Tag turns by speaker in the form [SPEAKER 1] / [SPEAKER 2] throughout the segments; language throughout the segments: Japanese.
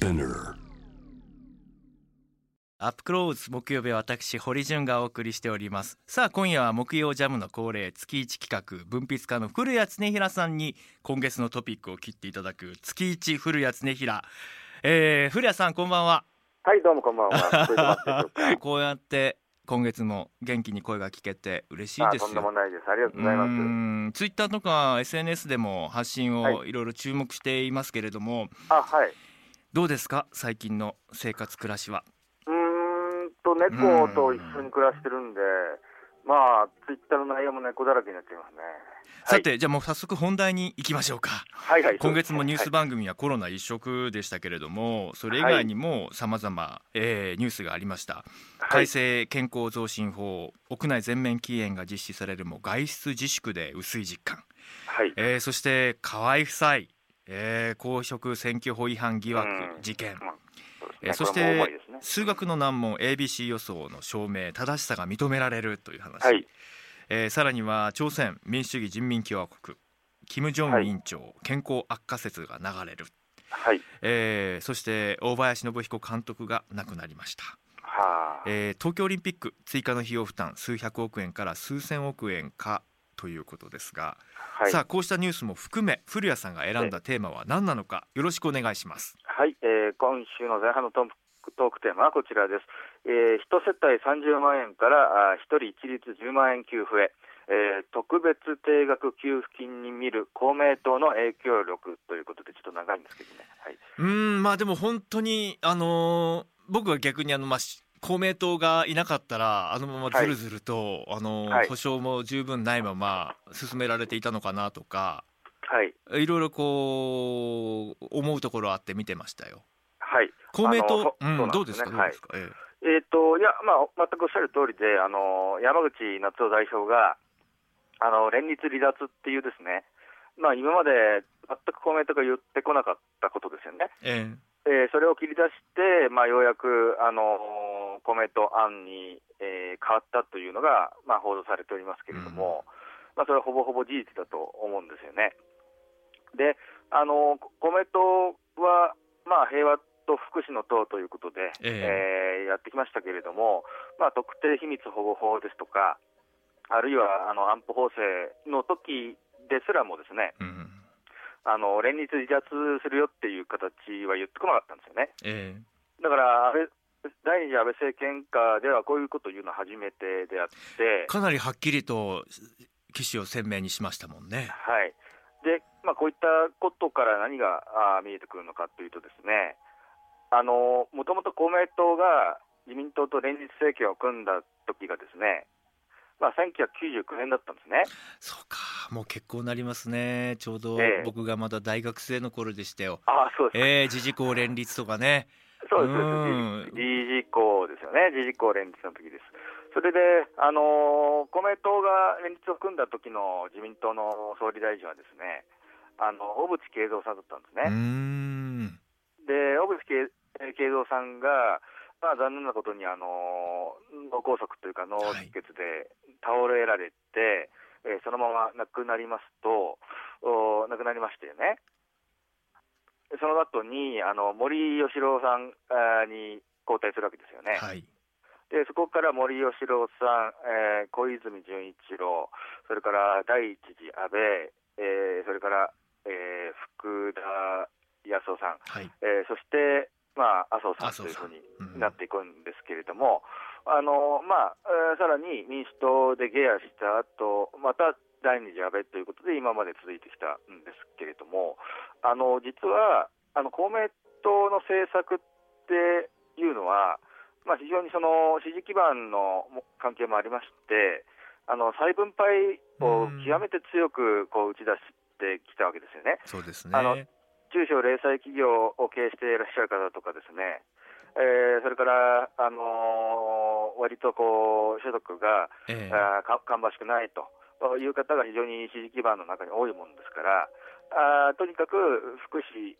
[SPEAKER 1] Spinner
[SPEAKER 2] アップクローズ木曜日は私堀潤がお送りしておりますさあ今夜は木曜ジャムの恒例月一企画文筆家の古谷恒平さんに今月のトピックを切っていただく月一古谷恒平、えー、古谷さんこんばんは
[SPEAKER 3] はい、どうもこんばんは。聞こう
[SPEAKER 2] やって今月も元気に声が聞けて嬉しい
[SPEAKER 3] あ
[SPEAKER 2] ですよ
[SPEAKER 3] とんでもないです。ありがとうございます。
[SPEAKER 2] んツイッターとか SNS でも発信を
[SPEAKER 3] はい
[SPEAKER 2] ろいろ注目していますけれども、
[SPEAKER 3] あ、はい。
[SPEAKER 2] どうですか？最近の生活暮らしは。
[SPEAKER 3] うーんと、猫と一緒に暮らしてるんで、まあ、ツイッターの内容も猫だらけになっちゃいますね。
[SPEAKER 2] さて、じゃあもう早速本題に行きましょうか。
[SPEAKER 3] はい、はい、
[SPEAKER 2] 今月もニュース
[SPEAKER 3] バ
[SPEAKER 2] 番組はコロナ一色でしたけれどもそれ以外にもさまざまニュースがありました、
[SPEAKER 3] はい。
[SPEAKER 2] 改正健康増進法屋内全面禁煙が実施されるも外出自粛で薄い実感、
[SPEAKER 3] はい。
[SPEAKER 2] えーそして河合夫妻、えー公職選挙法違反疑惑
[SPEAKER 3] うん。
[SPEAKER 2] 事件、
[SPEAKER 3] まあそね。
[SPEAKER 2] そして
[SPEAKER 3] ね。
[SPEAKER 2] 数学の難問 ABC 予想の証明正しさが認められるという話、
[SPEAKER 3] はい。
[SPEAKER 2] えーさらには朝鮮民主主義人民共和国金正恩委員長、健康悪化説が流れる、
[SPEAKER 3] はい。
[SPEAKER 2] えーそして大林信彦監督が亡くなりました、
[SPEAKER 3] はあ。
[SPEAKER 2] えー東京オリンピック追加の費用負担数百億円から数千億円かということですが、
[SPEAKER 3] はい。
[SPEAKER 2] さあこうしたニュースも含め古谷さんが選んだテーマは何なのかよろしくお願いします
[SPEAKER 3] はい、えー今週の前半のトークトークテーマはこちらです。えー、一世帯30万円からあー一人一律10万円給付へ、えー特別定額給付金に見る公明党の影響力ということでちょっと長いんですけどね。はい。
[SPEAKER 2] うーんまあでも本当にあのー僕は逆にあのまあし公明党がいなかったらあのままずるずると、あのー
[SPEAKER 3] はい。
[SPEAKER 2] 保証も十分ないまま進められていたのかなとか
[SPEAKER 3] はい。
[SPEAKER 2] いろいろこう思うところあって見てましたよ。
[SPEAKER 3] はい。
[SPEAKER 2] 公明党、
[SPEAKER 3] あの
[SPEAKER 2] うん、どうですか、どう
[SPEAKER 3] はい。
[SPEAKER 2] ですか、え
[SPEAKER 3] え。っ、と、いや、まあ、全くおっしゃる通りで、あの、山口夏夫代表が、あの、連立離脱っていうですね、まあ、今まで全く公明党が言ってこなかったことですよね。
[SPEAKER 2] ええ
[SPEAKER 3] えーそれを切り出して、まあ、ようやく、あの公明党案に、えー変わったというのが、まあ、報道されておりますけれども、まあ、それはほぼほぼ事実だと思うんですよね。で、あの公明党は、まあ、平和と福祉の党ということで、
[SPEAKER 2] え
[SPEAKER 3] え。ーやってきましたけれども、まあ、特定秘密保護法ですとか、あるいはあの安保法制の時ですらもですね、
[SPEAKER 2] うん
[SPEAKER 3] あの連立離脱するよっていう形は言ってこなかったんですよね。
[SPEAKER 2] え
[SPEAKER 3] だから安倍第二次安倍政権下ではこういうことを言うのは初めてであって
[SPEAKER 2] え、かなりはっきりと騎士を鮮明にしましたもんね。
[SPEAKER 3] はいでまあ、こういったことから何があー見えてくるのかというと、ですねあのもともと公明党が自民党と連立政権を組んだ時がですね、まあ、1999年だったんですね。
[SPEAKER 2] そうか、もう結構なりますね。ちょうど
[SPEAKER 3] ええ
[SPEAKER 2] 僕がまだ大学生の頃でしたよ。
[SPEAKER 3] ああそうです
[SPEAKER 2] ええ自治公連立とかね。
[SPEAKER 3] そうです、
[SPEAKER 2] うん
[SPEAKER 3] そうです。理事公ですよね、理事公連立の時です。それで、あのー公明党が連立を組んだ時の自民党の総理大臣はですね、あの小渕恵三さんだったんですね。
[SPEAKER 2] ん。
[SPEAKER 3] で、小渕恵恵三さんが、まあ、残念なことに、あのー脳梗塞というか脳出血で倒れられて、えーそのまま亡くなりますと、お亡くなりましたよね。その後にあの森喜朗さんに交代するわけですよね。
[SPEAKER 2] はい。
[SPEAKER 3] でそこから森喜朗さん、えー小泉純一郎、それから第一次安倍、えーそれから、えー福田康夫さん、
[SPEAKER 2] はい。
[SPEAKER 3] えーそして、まあ、麻生さ
[SPEAKER 2] ん
[SPEAKER 3] んというふうに
[SPEAKER 2] うん
[SPEAKER 3] なっていくんですけれども、あのまあえーさらに民主党でゲアした後また第二次安倍ということで、今まで続いてきたんですけれども、あの実はあの公明党の政策っていうのは、まあ、非常にその支持基盤のも関係もありまして、あの再分配を極めて強くこう打ち出してきたわけですよね。
[SPEAKER 2] そうです
[SPEAKER 3] あの
[SPEAKER 2] ね。
[SPEAKER 3] 中小零細企業を経営していらっしゃる方とかですね、えーそれから、あのー割とこう所得が、
[SPEAKER 2] ええ。
[SPEAKER 3] あーか芳しくないと。いう方が非常に支持基盤の中に多いものですから、あーとにかく福祉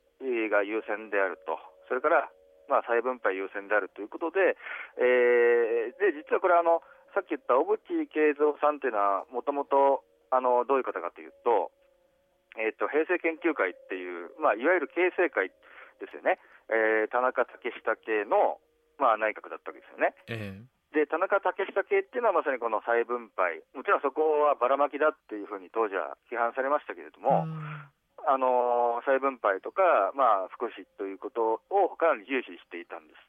[SPEAKER 3] が優先であると、それから、まあ、再分配優先であるということで、えーで実はこれあの、さっき言った小渕恵三さんというのは、もともとあのどういう方かというと、えー、と平成研究会っていう、まあ、いわゆる経済会ですよね、えー、田中竹下系の、まあ、内閣だったわけですよね。
[SPEAKER 2] え
[SPEAKER 3] で田中竹下系っていうのはまさにこの再分配、もちろんそこはばらまきだっていうふうに当時は批判されましたけれども、あの再分配とか、まあ、福祉ということをかなり重視していたんです。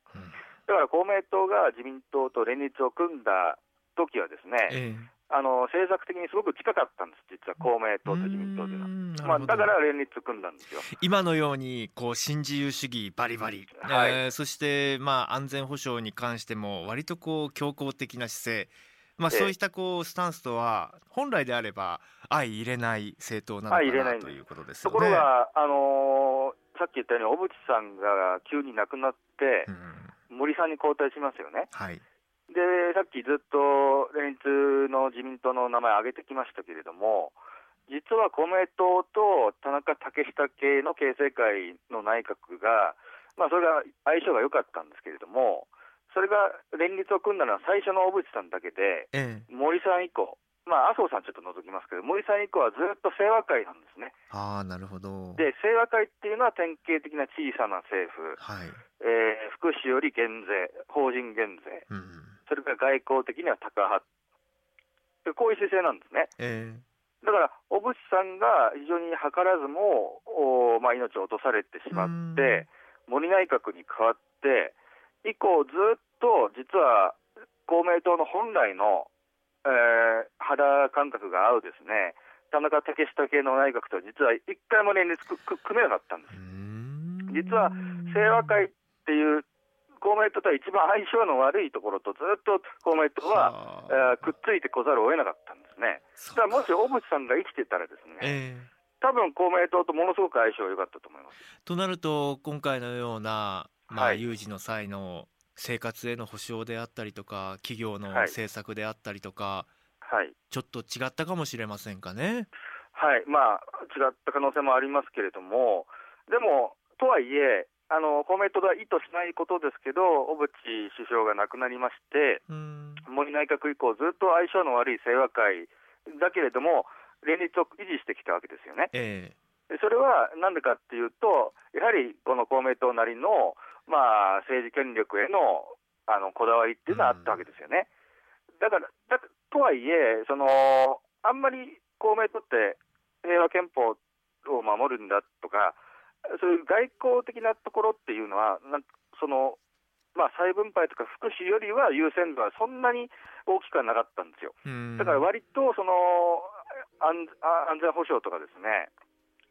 [SPEAKER 3] だから公明党が自民党と連立を組んだ時はですね、ええ、あの政策的にすごく近かったんです、実は公明党と自民党では。まあ、だから連立組んだんですよ。
[SPEAKER 2] 今のようにこう新自由主義バリバリ、はい、えー、そしてまあ安全保障に関しても割とこう強硬的な姿勢、まあ、そういったこうスタンスとは本来であれば相入れない政党なのかなということですよね。
[SPEAKER 3] ところが、あのー、さっき言ったように小渕さんが急に亡くなって、うん、森さんに交代しますよね。
[SPEAKER 2] はい
[SPEAKER 3] でさっきずっと連立の自民党の名前を挙げてきましたけれども、実は公明党と田中竹下系の形成会の内閣が、まあ、それが相性が良かったんですけれども、それが連立を組んだのは最初の小渕さんだけで、ええ、森さん以降、まあ、麻生さんちょっと除きますけど、森さん以降はずっと清和会なんですね。
[SPEAKER 2] あなるほど。
[SPEAKER 3] で、清和会っていうのは典型的な小さな政府、はい。えー、福祉より減税、法人減税、うん、それから外交的にはタカ派、こういう姿勢なんですね。えーだから、小渕さんが非常に図らずも、まあ、命を落とされてしまって、森内閣に変わって、以降、ずっと実は公明党の本来の、えー、肌感覚が合うですね、田中竹下系の内閣と実は一回も連立組めなかったんです。実は清和会っていう公明党とは一番相性の悪いところとずっと公明党は、えー、くっついてこざるを得なかったんですね。もし小渕さんが生きてたらですね、えー多分公明党とものすごく相性良かったと思います。
[SPEAKER 2] となると、今回のような、まあ、有事の際の生活への保障であったりとか、企業の政策であったりとか、はい、ちょっと違ったかもしれませんかね。
[SPEAKER 3] はい、まあ、違った可能性もありますけれども、でも、とはいえ、あの公明党は意図しないことですけど、小渕首相が亡くなりまして、森内閣以降、ずっと相性の悪い清和会だけれども、連立を維持してきたわけですよね。えー、それはなんでかっていうと、やはりこの公明党なりの、まあ、政治権力へのあのこだわりっていうのはあったわけですよね。だからだとはいえその、あんまり公明党って平和憲法を守るんだとか、そういう外交的なところっていうのは、なんそのまあ、再分配とか福祉よりは優先度はそんなに大きくはなかったんですよ。だから割とその安安全保障とかですね、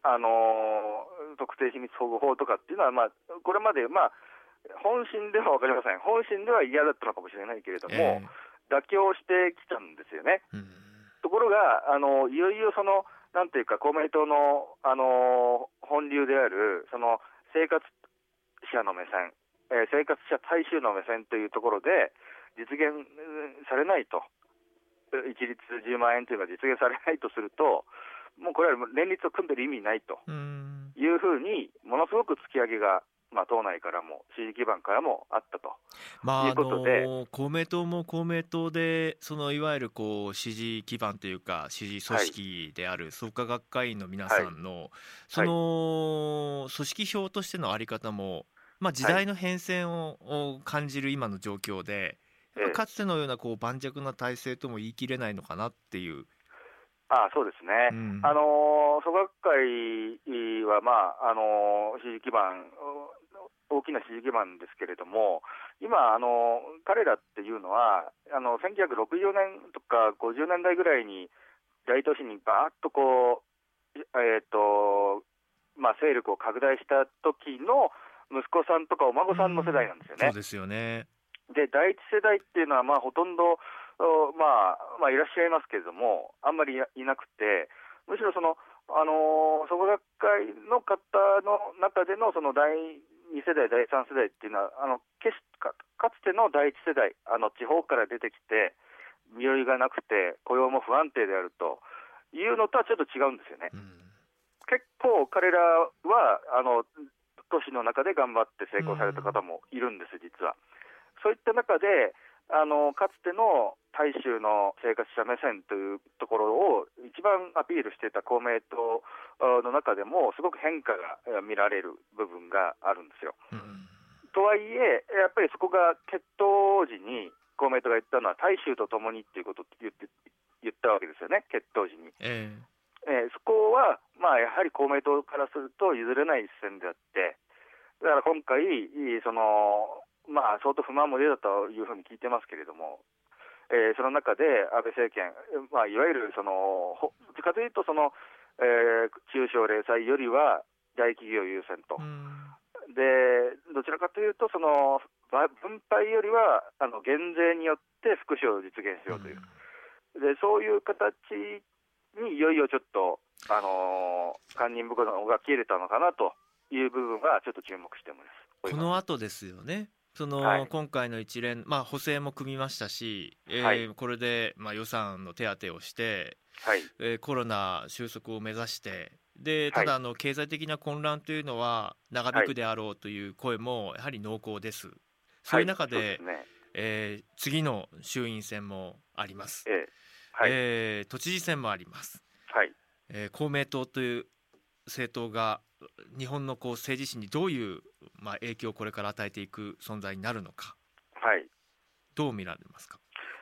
[SPEAKER 3] あの特定秘密保護法とかっていうのは、まあ、これまで、まあ、本心では分かりません、本心では嫌だったのかもしれないけれども、えー、妥協してきたんですよね。ところがあの、いよいよその、なんていうか、公明党の、あの本流である、その生活者の目線、えー、生活者大衆の目線というところで、実現されないと、一律10万円というのが実現されないとすると、もうこれは連立を組んでる意味ないと。いうふうに、ものすごく突き上げがまあ、党内からも支持基盤からもあったと、まあ、いうことで、あの
[SPEAKER 2] 公明党も公明党でそのいわゆるこう支持基盤というか支持組織である創価学会員の皆さんの、はい、その組織票としての在り方も、まあ、時代の変遷を感じる今の状況で、かつてのようなこう盤石な体制とも言い切れないのかなっていう
[SPEAKER 3] あそうですね、うん、あの創学会は、まああの支持基盤、大きな支持基盤ですけれども、今、あの彼らっていうのは、あの1960年とか50年代ぐらいに、大都市にばーっとこう、えーとまあ、勢力を拡大した時の息子さんとかお孫さんの世代なんですよね。
[SPEAKER 2] そうですよね。
[SPEAKER 3] で第一世代っていうのは、まあ、ほとんどまあ、まあ、いらっしゃいますけれども、あんまりいなくて、むしろその、あの創価学会の方の中でのその第2世代、第3世代っていうのは、あの決かかつての第1世代、あの地方から出てきて、身寄りがなくて、雇用も不安定であるというのとはちょっと違うんですよね。うん、結構、彼らはあの都市の中で頑張って成功された方もいるんです、実は。そういった中で、あのかつての大衆の生活者目線というところを一番アピールしていた公明党の中でも、すごく変化が見られる部分があるんですよ。うん、とはいえ、やっぱりそこが決闘時に公明党が言ったのは、大衆とともにっていうことを言って言ったわけですよね、決闘時に。えーえー、そこは、まあ、やはり公明党からすると譲れない一線であって、だから今回、そのまあ、相当不満も出たというふうに聞いてますけれども、えー、その中で安倍政権、まあ、いわゆるその、どっちかというとその、えー、中小零細よりは大企業優先と、でどちらかというと、その分配よりはあの減税によって福祉を実現しようという、でそういう形にいよいよちょっと、あのー、堪忍袋が切れたのかなという部分はちょっと注目してます。
[SPEAKER 2] この後ですよね。その、はい、今回の一連、まあ、補正も組みましたし、えー、はい、これで、まあ、予算の手当をして、はい。えー、コロナ収束を目指してでただあの経済的な混乱というのは長引くであろうという声もやはり濃厚です。そういう中で,、でね。えー、次の衆院選もあります、えーはい。えー、都知事選もあります、はい。えー、公明党という政党が日本のこう政治史にどういう、まあ、影響をこれから与えていく存在になるのか、はい、どう見られますか、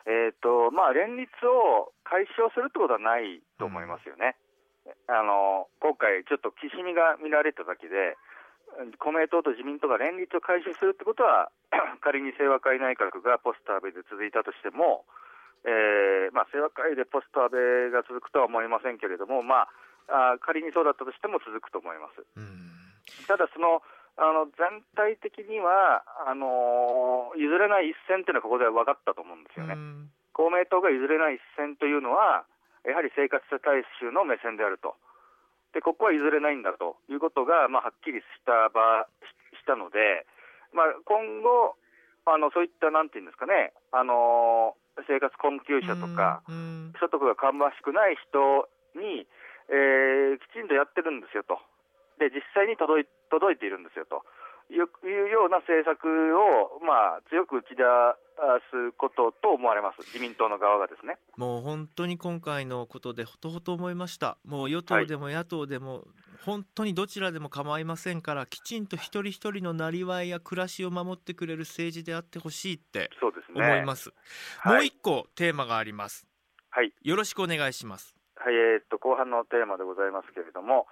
[SPEAKER 3] えーとまあ、連立を解消するってことはないと思いますよね。うん、あの今回、ちょっときしみが見られただけで、公明党と自民党が連立を解消するってことは、仮に清和会内閣がポスト安倍で続いたとしても、えーまあ、清和会でポスト安倍が続くとは思いませんけれども、まあ、あ仮にそうだったとしても続くと思います。ただそのあの全体的にはあの譲れない一線というのはここでは分かったと思うんですよね。公明党が譲れない一線というのは、やはり生活者大衆の目線であると、でここは譲れないんだということが、まあ、はっきりした場したので、まあ、今後あの、そういったなんていうんですかね、あの生活困窮者とか、所得が芳しくない人に、えー、きちんとやってるんですよと、で実際に届い届いているんですよと。いうような政策を、まあ、強く打ち出すことと思われます、自民党の側がですね。
[SPEAKER 2] もう本当に今回のことで、ほとほと思いました、もう与党でも野党でも、はい、本当にどちらでも構いませんから、きちんと一人一人のなりわいや暮らしを守ってくれる政治であってほしいって思います。すねはい、もう一個テーマがあります。はい、よろしくお願いします。
[SPEAKER 3] はい、えー、っと後半のテーマでございますけれども、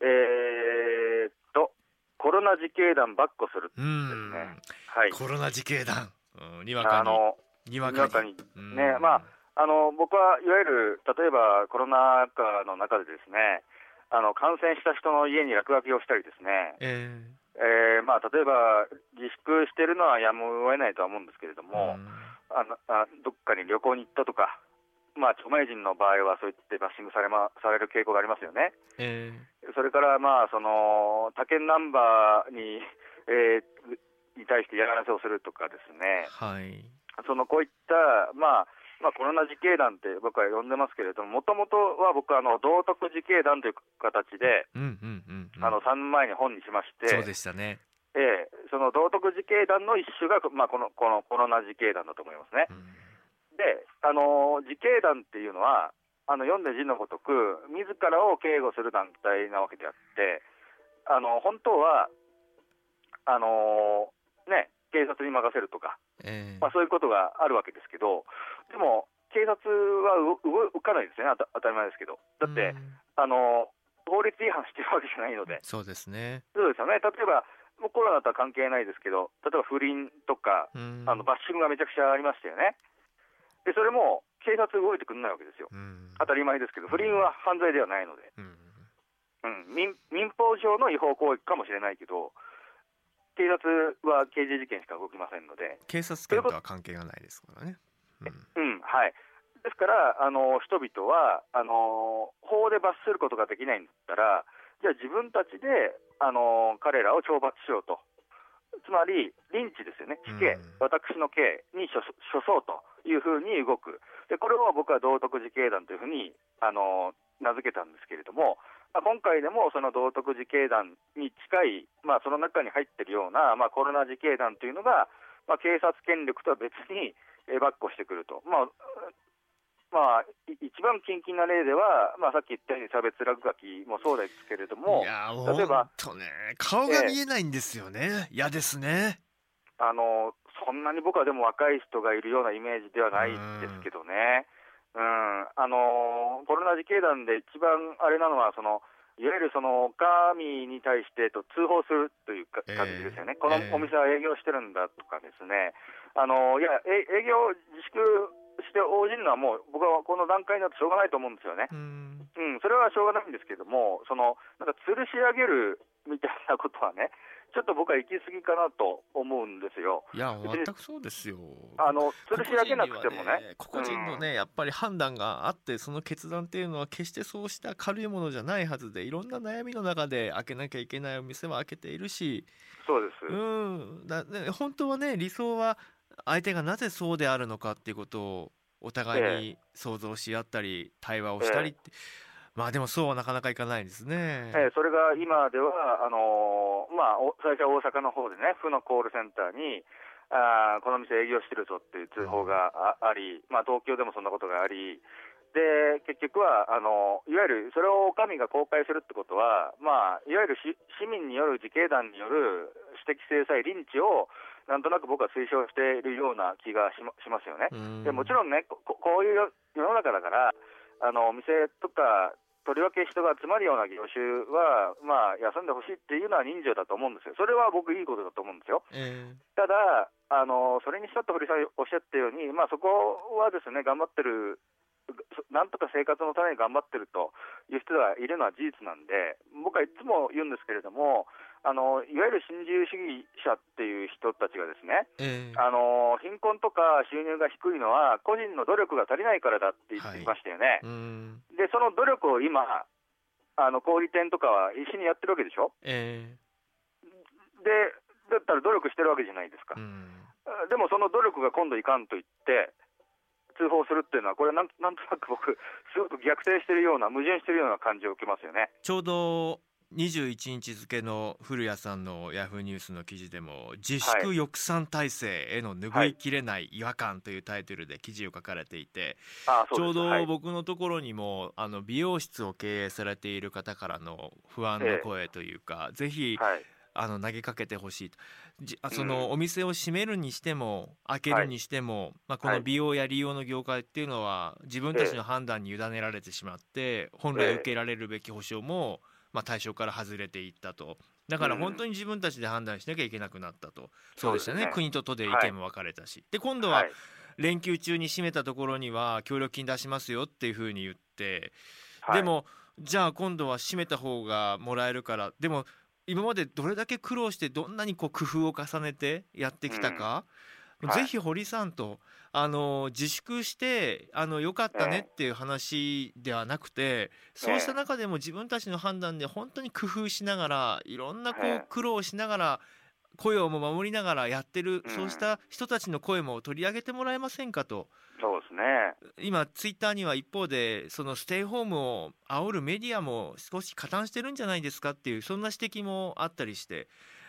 [SPEAKER 3] えー、っとコロナ自警団ばっこするですね。
[SPEAKER 2] はい。コロナ自警団、うん、にわかに。あの
[SPEAKER 3] にわかにね、まああの僕はいわゆる例えばコロナ禍の中でですね、あの感染した人の家に落書きをしたりですね。えーえーまあ、例えば自粛しているのはやむを得ないとは思うんですけれども、あのあどっかに旅行に行ったとか、まあ、著名人の場合はそういってバッシングされ,、ま、される傾向がありますよね。えー、それから、まあ、その他県ナンバーに,、えー、に対して嫌がらせをするとかですね、はい、そのこういった、まあまあ、コロナ自警団って僕は呼んでますけれども、もともとは僕はあの道徳自警団という形で、うんうんうんうん、あの3年前に本にしまして、
[SPEAKER 2] そうでしたね。
[SPEAKER 3] ええ、その道徳自警団の一種が、まあ、このこのコロナ自警団だと思いますね。うんで、あの自警団っていうのは、あの読んで字のごとく、自らを警護する団体なわけであって、あの本当はあのね、警察に任せるとか、えー、まあ、そういうことがあるわけですけど、でも、警察は動かないですよね、当たり前ですけど。だって、あの法律違反してるわけじゃないので。
[SPEAKER 2] そうですね。
[SPEAKER 3] そうですよね。例えば、もうコロナとは関係ないですけど、例えば不倫とか、あのバッシングがめちゃくちゃありましたよね。でそれも警察動いてくれないわけですよ、当たり前ですけど、不倫は犯罪ではないので、うん。民民法上の違法行為かもしれないけど、警察は刑事事件しか動きませんので、
[SPEAKER 2] 警察権とは関係がないですからね。
[SPEAKER 3] うん、うん、はい。ですからあの、人々はあの法で罰することができないんだったら、じゃあ自分たちであの彼らを懲罰しようと、つまり、リンチですよね、死刑、私の刑に処そうというふうに動く、でこれを僕は道徳自警団というふうにあの名付けたんですけれども、まあ、今回でもその道徳自警団に近い、まあ、その中に入っているような、まあ、コロナ自警団というのが、まあ、警察権力とは別に、えーバックをしてくると。まあまあ、い一番近々な例では、まあ、さっき言ったように差別落書きもそうですけれども
[SPEAKER 2] い、や
[SPEAKER 3] 例えば
[SPEAKER 2] ね顔が見えないんですよね。嫌、ですね。
[SPEAKER 3] あのそんなに僕はでも若い人がいるようなイメージではないですけどね、うん、あのコロナ自警団で一番あれなのは、そのいわゆるその神に対してと通報するというか
[SPEAKER 2] ええ
[SPEAKER 3] 感じですよね、この
[SPEAKER 2] ええ
[SPEAKER 3] お店は営業してるんだとかですね、あのいや、え営業自粛して応じるのはもう、僕はこの段階だとしょうがないと思うんですよね。
[SPEAKER 2] うん。
[SPEAKER 3] うん、それはしょうがないんですけども、そのなんか吊るし上げるみたいなことはね、ちょっと僕は行き過ぎかなと思うんですよ。
[SPEAKER 2] いや全くそうですよ。
[SPEAKER 3] あの吊るし上げなくても。ね、
[SPEAKER 2] 個々人のね、やっぱり判断があってその決断っていうのは決してそうした軽いものじゃないはずでいろんな悩みの中で開けなきゃいけないお店は開けているし。
[SPEAKER 3] そうです。
[SPEAKER 2] うん。だね本当はね理想は相手がなぜそうであるのかっていうことをお互いに想像し合ったり対話をしたりって、まあでもそうはなかなかいかないですね。
[SPEAKER 3] えーそれが今では、あのーまあ、お最初は大阪の方でね、府のコールセンターに、あーこの店営業してるぞっていう通報がああり、まあ、東京でもそんなことがあり、で結局はあのいわゆるそれをお上が公開するってことは、まあ、いわゆるし市民による自警団による私的制裁、リンチをなんとなく僕は推奨しているような気がしましますよね。
[SPEAKER 2] うん
[SPEAKER 3] でもちろんね、ここういう世の中だから、あのお店とか、とりわけ人が集まるような業種は、まあ、休んでほしいっていうのは人情だと思うんですよ、それは僕、いいことだと思うんですよ。
[SPEAKER 2] え
[SPEAKER 3] ただ、あのそれにしたって堀さんおっしゃったように、まあ、そこはですね頑張ってる、そなんとか生活のために頑張ってるという人がいるのは事実なんで、僕はいつも言うんですけれども、あのいわゆる新自由主義者っていう人たちがですね、
[SPEAKER 2] えええ
[SPEAKER 3] あの貧困とか収入が低いのは、個人の努力が足りないからだって言っていましたよね。
[SPEAKER 2] うん
[SPEAKER 3] で、その努力を今、あの小売店とかは必死にやってるわけでしょ？
[SPEAKER 2] え
[SPEAKER 3] で、だったら努力してるわけじゃないですかでもその努力が今度いかんと言って、通報するっていうのは、これなん、なんとなく僕、すごく逆転してるような、矛盾してるような感じを受けますよね。
[SPEAKER 2] ちょうど21日付の古谷さんのヤフーニュースの記事でも自粛抑散体制への拭いきれない違和感というタイトルで記事を書かれていて、
[SPEAKER 3] あ
[SPEAKER 2] ちょうど僕のところにもあの美容室を経営されている方からの不安の声というか、ぜひ
[SPEAKER 3] はい、
[SPEAKER 2] あの投げかけてほしいと。じあそ
[SPEAKER 3] うん。
[SPEAKER 2] のお店を閉めるにしても開けるにしても、まあ、この美容や利用の業界っていうのは自分たちの判断に委ねられてしまって本来受けられるべき保障も、まあ、対象から外れていったと。だから
[SPEAKER 3] うん。
[SPEAKER 2] 本当に自分たちで判断しなきゃいけなくなったと、そうでしたね。
[SPEAKER 3] ね。
[SPEAKER 2] 国と都で意見も分かれたし、で今度は
[SPEAKER 3] はい、
[SPEAKER 2] 連休中に閉めたところには協力金出しますよっていうふうに言って。
[SPEAKER 3] はい。
[SPEAKER 2] でもじゃあ今度は閉めた方がもらえるから。でも今までどれだけ苦労してどんなにこう工夫を重ねてやってきたか、
[SPEAKER 3] うんはい。
[SPEAKER 2] ぜひ堀さんとあの自粛してあのよかったね
[SPEAKER 3] ええ。
[SPEAKER 2] っていう話ではなくて、そうした中でも自分たちの判断で本当に工夫しながらいろんなこ
[SPEAKER 3] ええ。
[SPEAKER 2] う苦労しながら声をも守りながらやってる、
[SPEAKER 3] うん。
[SPEAKER 2] そうした人たちの声も取り上げてもらえませんかと。
[SPEAKER 3] そうですね。
[SPEAKER 2] 今ツイッターには一方でそのステイホームを煽るメディアも少し加担してるんじゃないですかっていうそんな指摘もあったりして、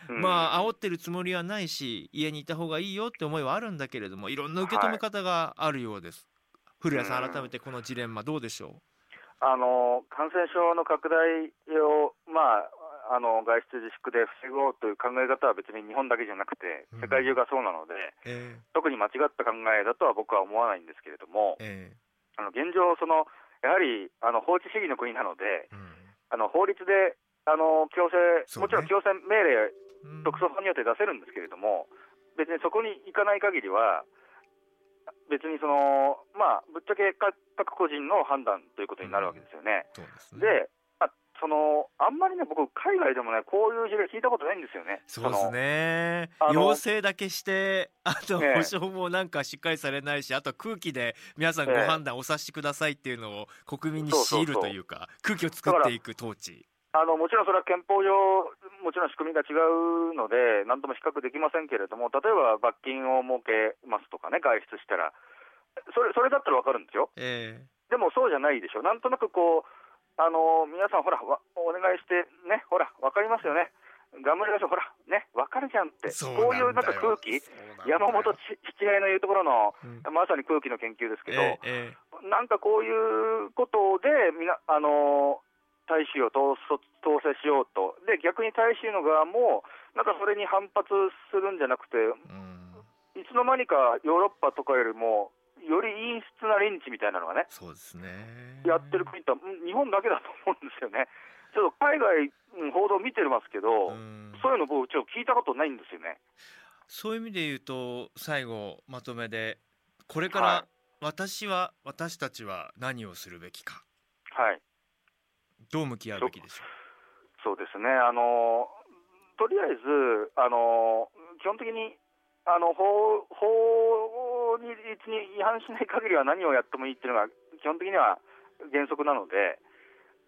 [SPEAKER 3] うん。
[SPEAKER 2] まあ煽ってるつもりはないし家にいた方がいいよって思いはあるんだけれどもいろんな受け止め方があるようです、古谷さん
[SPEAKER 3] うん
[SPEAKER 2] 改めてこのジレンマどうでしょ
[SPEAKER 3] あの感染症の拡大を、まあ、あの外出自粛で防ごうという考え方は別に日本だけじゃなくて
[SPEAKER 2] うん。
[SPEAKER 3] 世界中がそうなので、
[SPEAKER 2] うえ。
[SPEAKER 3] 特に間違った考えだとは僕は思わないんですけれども
[SPEAKER 2] ええ。
[SPEAKER 3] あの現状そのやはりあの法治主義の国なので
[SPEAKER 2] えうん。
[SPEAKER 3] あの法律であの強制、もちろん強制命令
[SPEAKER 2] うん
[SPEAKER 3] 特措法によって出せるんですけれども別にそこに行かない限りは別にそのまあぶっちゃけ各各個人の判断ということになるわけですよね。
[SPEAKER 2] そうですね。
[SPEAKER 3] で、あそのあんまりね、僕、海外でもね、こういう事例聞いたことないんですよね。
[SPEAKER 2] そうですね。要請だけしてあと
[SPEAKER 3] ええ。
[SPEAKER 2] 保証もなんかしっかりされないしあと空気で皆さんご
[SPEAKER 3] え。え
[SPEAKER 2] 判断お察しくださいっていうのを国民に強いるというか空気を作っていく統治。
[SPEAKER 3] あのもちろんそれは憲法上、もちろん仕組みが違うので、なんとも比較できませんけれども、例えば罰金を設けますとかね、外出したら、それそれだったら分かるんですよ。
[SPEAKER 2] ええ。
[SPEAKER 3] でもそうじゃないでしょ、なんとなくこう、あの皆さん、ほら、わお願いして、ね、ほら、分かりますよね、頑張りましょう、ほら、ね、分かるじゃんって。こういうなんか空気山本七平の言うところの、
[SPEAKER 2] うん。
[SPEAKER 3] まさに空気の研究ですけど、
[SPEAKER 2] えええ
[SPEAKER 3] なんかこういうことでみなあの大衆を統制しようとで逆に大衆の側もなんかそれに反発するんじゃなくていつの間にかヨーロッパとかよりもより陰湿なリンチみたいなのがね
[SPEAKER 2] そうですね
[SPEAKER 3] やってる国ってうん日本だけだと思うんですよね。ちょっと海外、うん報道見てますけど、
[SPEAKER 2] うん
[SPEAKER 3] そういうの僕ちょっと聞いたことないんですよね。
[SPEAKER 2] そういう意味で言うと最後まとめでこれから
[SPEAKER 3] はい
[SPEAKER 2] 私は私たちは何をするべきか
[SPEAKER 3] はい。
[SPEAKER 2] どう向き合うべきでしょ
[SPEAKER 3] そうですね。あのとりあえずあの基本的にあの法法に律に違反しない限りは何をやってもいいっていうのが基本的には原則なので。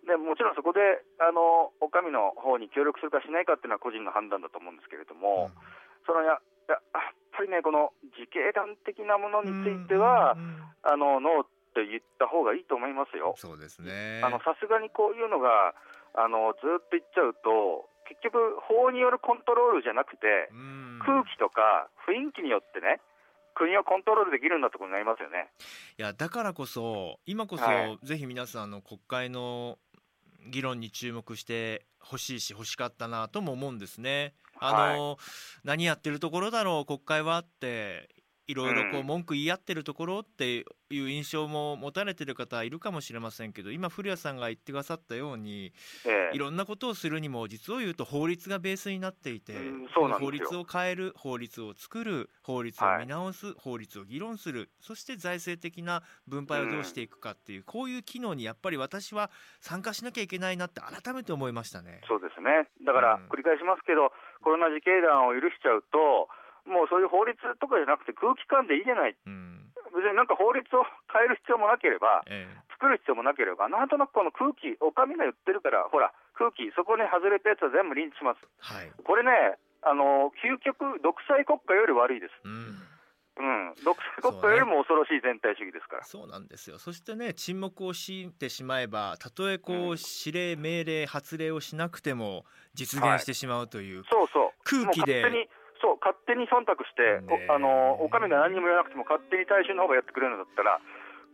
[SPEAKER 3] でもちろんそこであのお上の方に協力するかしないかっていうのは個人の判断だと思うんですけれど
[SPEAKER 2] う
[SPEAKER 3] も、そのやややっぱりね、この自警団的なものについては、
[SPEAKER 2] うんうんうん
[SPEAKER 3] あのノーって言った方がいいと思いますよ。
[SPEAKER 2] そうですね
[SPEAKER 3] あのさすがにこういうのがあのずっと言っちゃうと、結局、法によるコントロールじゃなくて、
[SPEAKER 2] うん
[SPEAKER 3] 空気とか雰囲気によってね、国をコントロールできるんだってことになりますよね。
[SPEAKER 2] いやだからこそ今こそ、
[SPEAKER 3] はい
[SPEAKER 2] ぜひ皆さんあの国会の議論に注目してほしいし欲しかったなとも思うんですね。あの、何やってるところだろう国会はっていろいろこ
[SPEAKER 3] う
[SPEAKER 2] うん。文句言い合ってるところっていう印象も持たれてる方いるかもしれませんけど今古谷さんが言ってくださったように
[SPEAKER 3] ええ。
[SPEAKER 2] いろんなことをするにも実を言うと法律がベースになっていて、法律を変える法律を作る法律を見直す、法律を議論するそして財政的な分配をどうしていくかっていう、こういう機能にやっぱり私は参加しなきゃいけないなって改めて思いましたね。
[SPEAKER 3] そうですね。だから
[SPEAKER 2] うん。
[SPEAKER 3] 繰り返しますけど、コロナ自警団を許しちゃうと、もうそういう法律とかじゃなくて空気感でいいじゃない。
[SPEAKER 2] うん
[SPEAKER 3] 別になんか法律を変える必要もなければ、
[SPEAKER 2] ええ
[SPEAKER 3] 作る必要もなければ、なんとなくこの空気、お上が言ってるから、ほら、空気、そこに外れたやつは全部リンチします。
[SPEAKER 2] はい
[SPEAKER 3] これね、あの究極、独裁国家より悪いです。
[SPEAKER 2] うん
[SPEAKER 3] うん、独裁国家よりも恐ろしい全体主義ですから。
[SPEAKER 2] そうなんですよそしてね沈黙を強いてしまえばたとえこう、
[SPEAKER 3] うん
[SPEAKER 2] 指令命令発令をしなくても実現してしまうという、
[SPEAKER 3] そうそう。
[SPEAKER 2] 空気で
[SPEAKER 3] そう勝手に忖度して、
[SPEAKER 2] ねえ。
[SPEAKER 3] おあのお上が何にも言わなくても勝手に大衆の方がやってくれるんだったら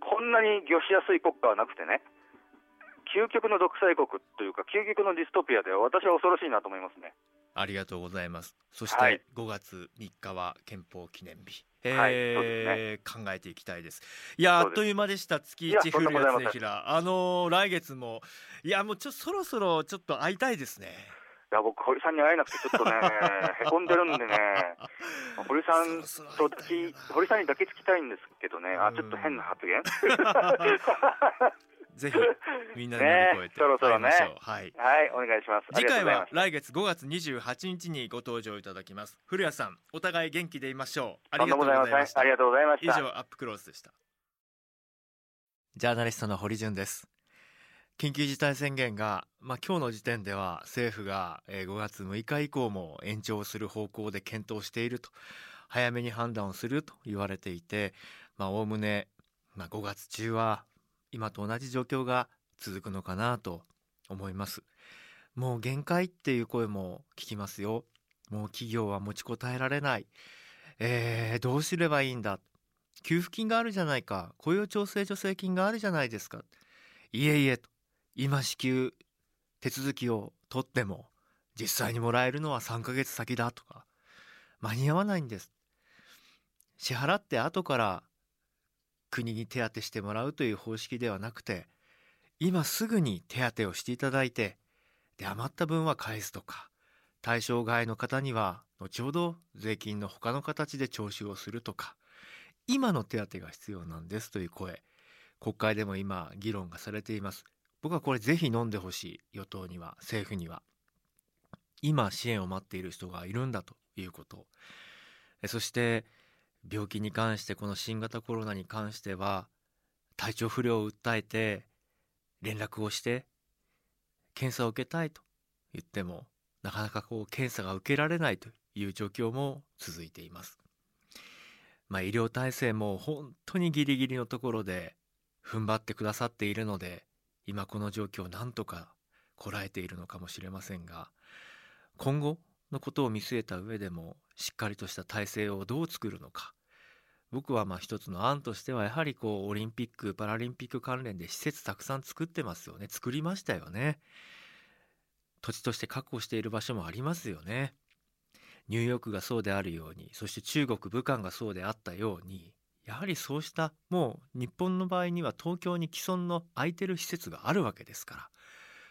[SPEAKER 3] こんなに御しやすい国家はなくてね究極の独裁国というか究極のディストピアでは私は恐ろしいなと思いますね。
[SPEAKER 2] ありがとうございます。そし
[SPEAKER 3] はい。
[SPEAKER 2] て5月3日は憲法記念日、
[SPEAKER 3] はい
[SPEAKER 2] えー考えていきたいです。いやあっという間でした。月一古谷恒平あのー来月も。いやもうちょそろそろちょっと会いたいですね。
[SPEAKER 3] いや僕堀さんに会えなくてちょっとね へこんでるんでね。堀さん
[SPEAKER 2] そろそ
[SPEAKER 3] と堀さんに抱きつきたいんですけどね。あちょっと変な発言。
[SPEAKER 2] ぜひみんなで乗り越えて
[SPEAKER 3] ねそろそろね。
[SPEAKER 2] はい。
[SPEAKER 3] はいお願いします。あ
[SPEAKER 2] 次回は来月5月28日にご登場いただきます。古谷さんお互い元気でいましょう。ありがとう
[SPEAKER 3] もございま
[SPEAKER 2] した。
[SPEAKER 3] ありがとうございました。
[SPEAKER 2] 以上アップクロースでした。ジャーナリストの堀潤です緊急事態宣言が、まあ、今日の時点では政府が5月6日以降も延長する方向で検討していると早めに判断をすると言われていておおむねまあ5月中は今と同じ状況が続くのかなと思います。もう限界っていう声も聞きますよ。もう企業は持ちこたえられない。えー、どうすればいいんだ。給付金があるじゃないか。雇用調整助成金があるじゃないですか。いえいえと。今支給手続きを取っても実際にもらえるのは3ヶ月先だとか間に合わないんです。支払って後から国に手当てしてもらうという方式ではなくて今すぐに手当てをしていただいてで余った分は返すとか対象外の方には後ほど税金の他の形で徴収をするとか今の手当が必要なんですという声国会でも今議論がされています。僕はこれぜひ飲んでほしい与党には政府には今支援を待っている人がいるんだということそして病気に関してこの新型コロナに関しては体調不良を訴えて連絡をして検査を受けたいと言ってもなかなかこう検査が受けられないという状況も続いています。まあ、医療体制も本当にギリギリのところで踏ん張ってくださっているので今この状況をなんとかこらえているのかもしれませんが今後のことを見据えた上でもしっかりとした体制をどう作るのか僕はまあ一つの案としてはやはりこうオリンピック・パラリンピック関連で施設たくさん作ってますよね。作りましたよね。土地として確保している場所もありますよね。ニューヨークがそうであるようにそして中国武漢がそうであったようにやはりそうしたもう日本の場合には東京に既存の空いてる施設があるわけですから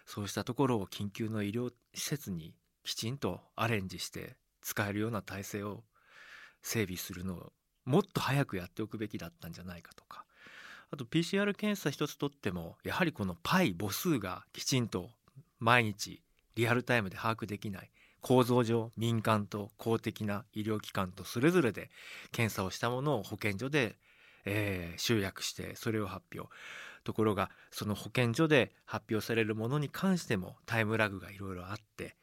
[SPEAKER 2] そうしたところを緊急の医療施設にきちんとアレンジして使えるような体制を整備するのをもっと早くやっておくべきだったんじゃないかとかあと PCR 検査一つとってもやはりこのパイ母数がきちんと毎日リアルタイムで把握できない。構造上民間と公的な医療機関とそれぞれで検査をしたものを保健所で、えー、集約してそれを発表ところがその保健所で発表されるものに関してもタイムラグがいろいろあって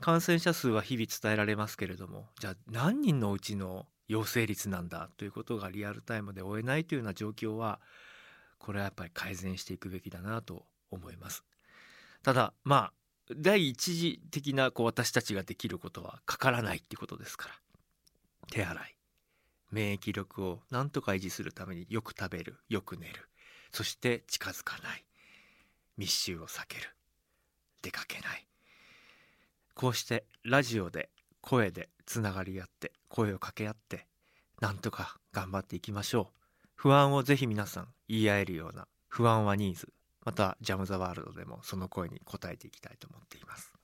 [SPEAKER 2] 感染者数は日々伝えられますけれどもじゃあ何人のうちの陽性率なんだということがリアルタイムで追えないというような状況はこれはやっぱり改善していくべきだなと思います。ただまあ第一次的なこう私たちができることはかからないってことですから。手洗い。免疫力をなんとか維持するためによく食べる。よく寝る。そして近づかない。密集を避ける。出かけない。こうしてラジオで声でつながり合って声を掛け合ってなんとか頑張っていきましょう。不安をぜひ皆さん言い合えるような不安はニーズ。またジャム・ザ・ワールドでもその声に応えていきたいと思っています。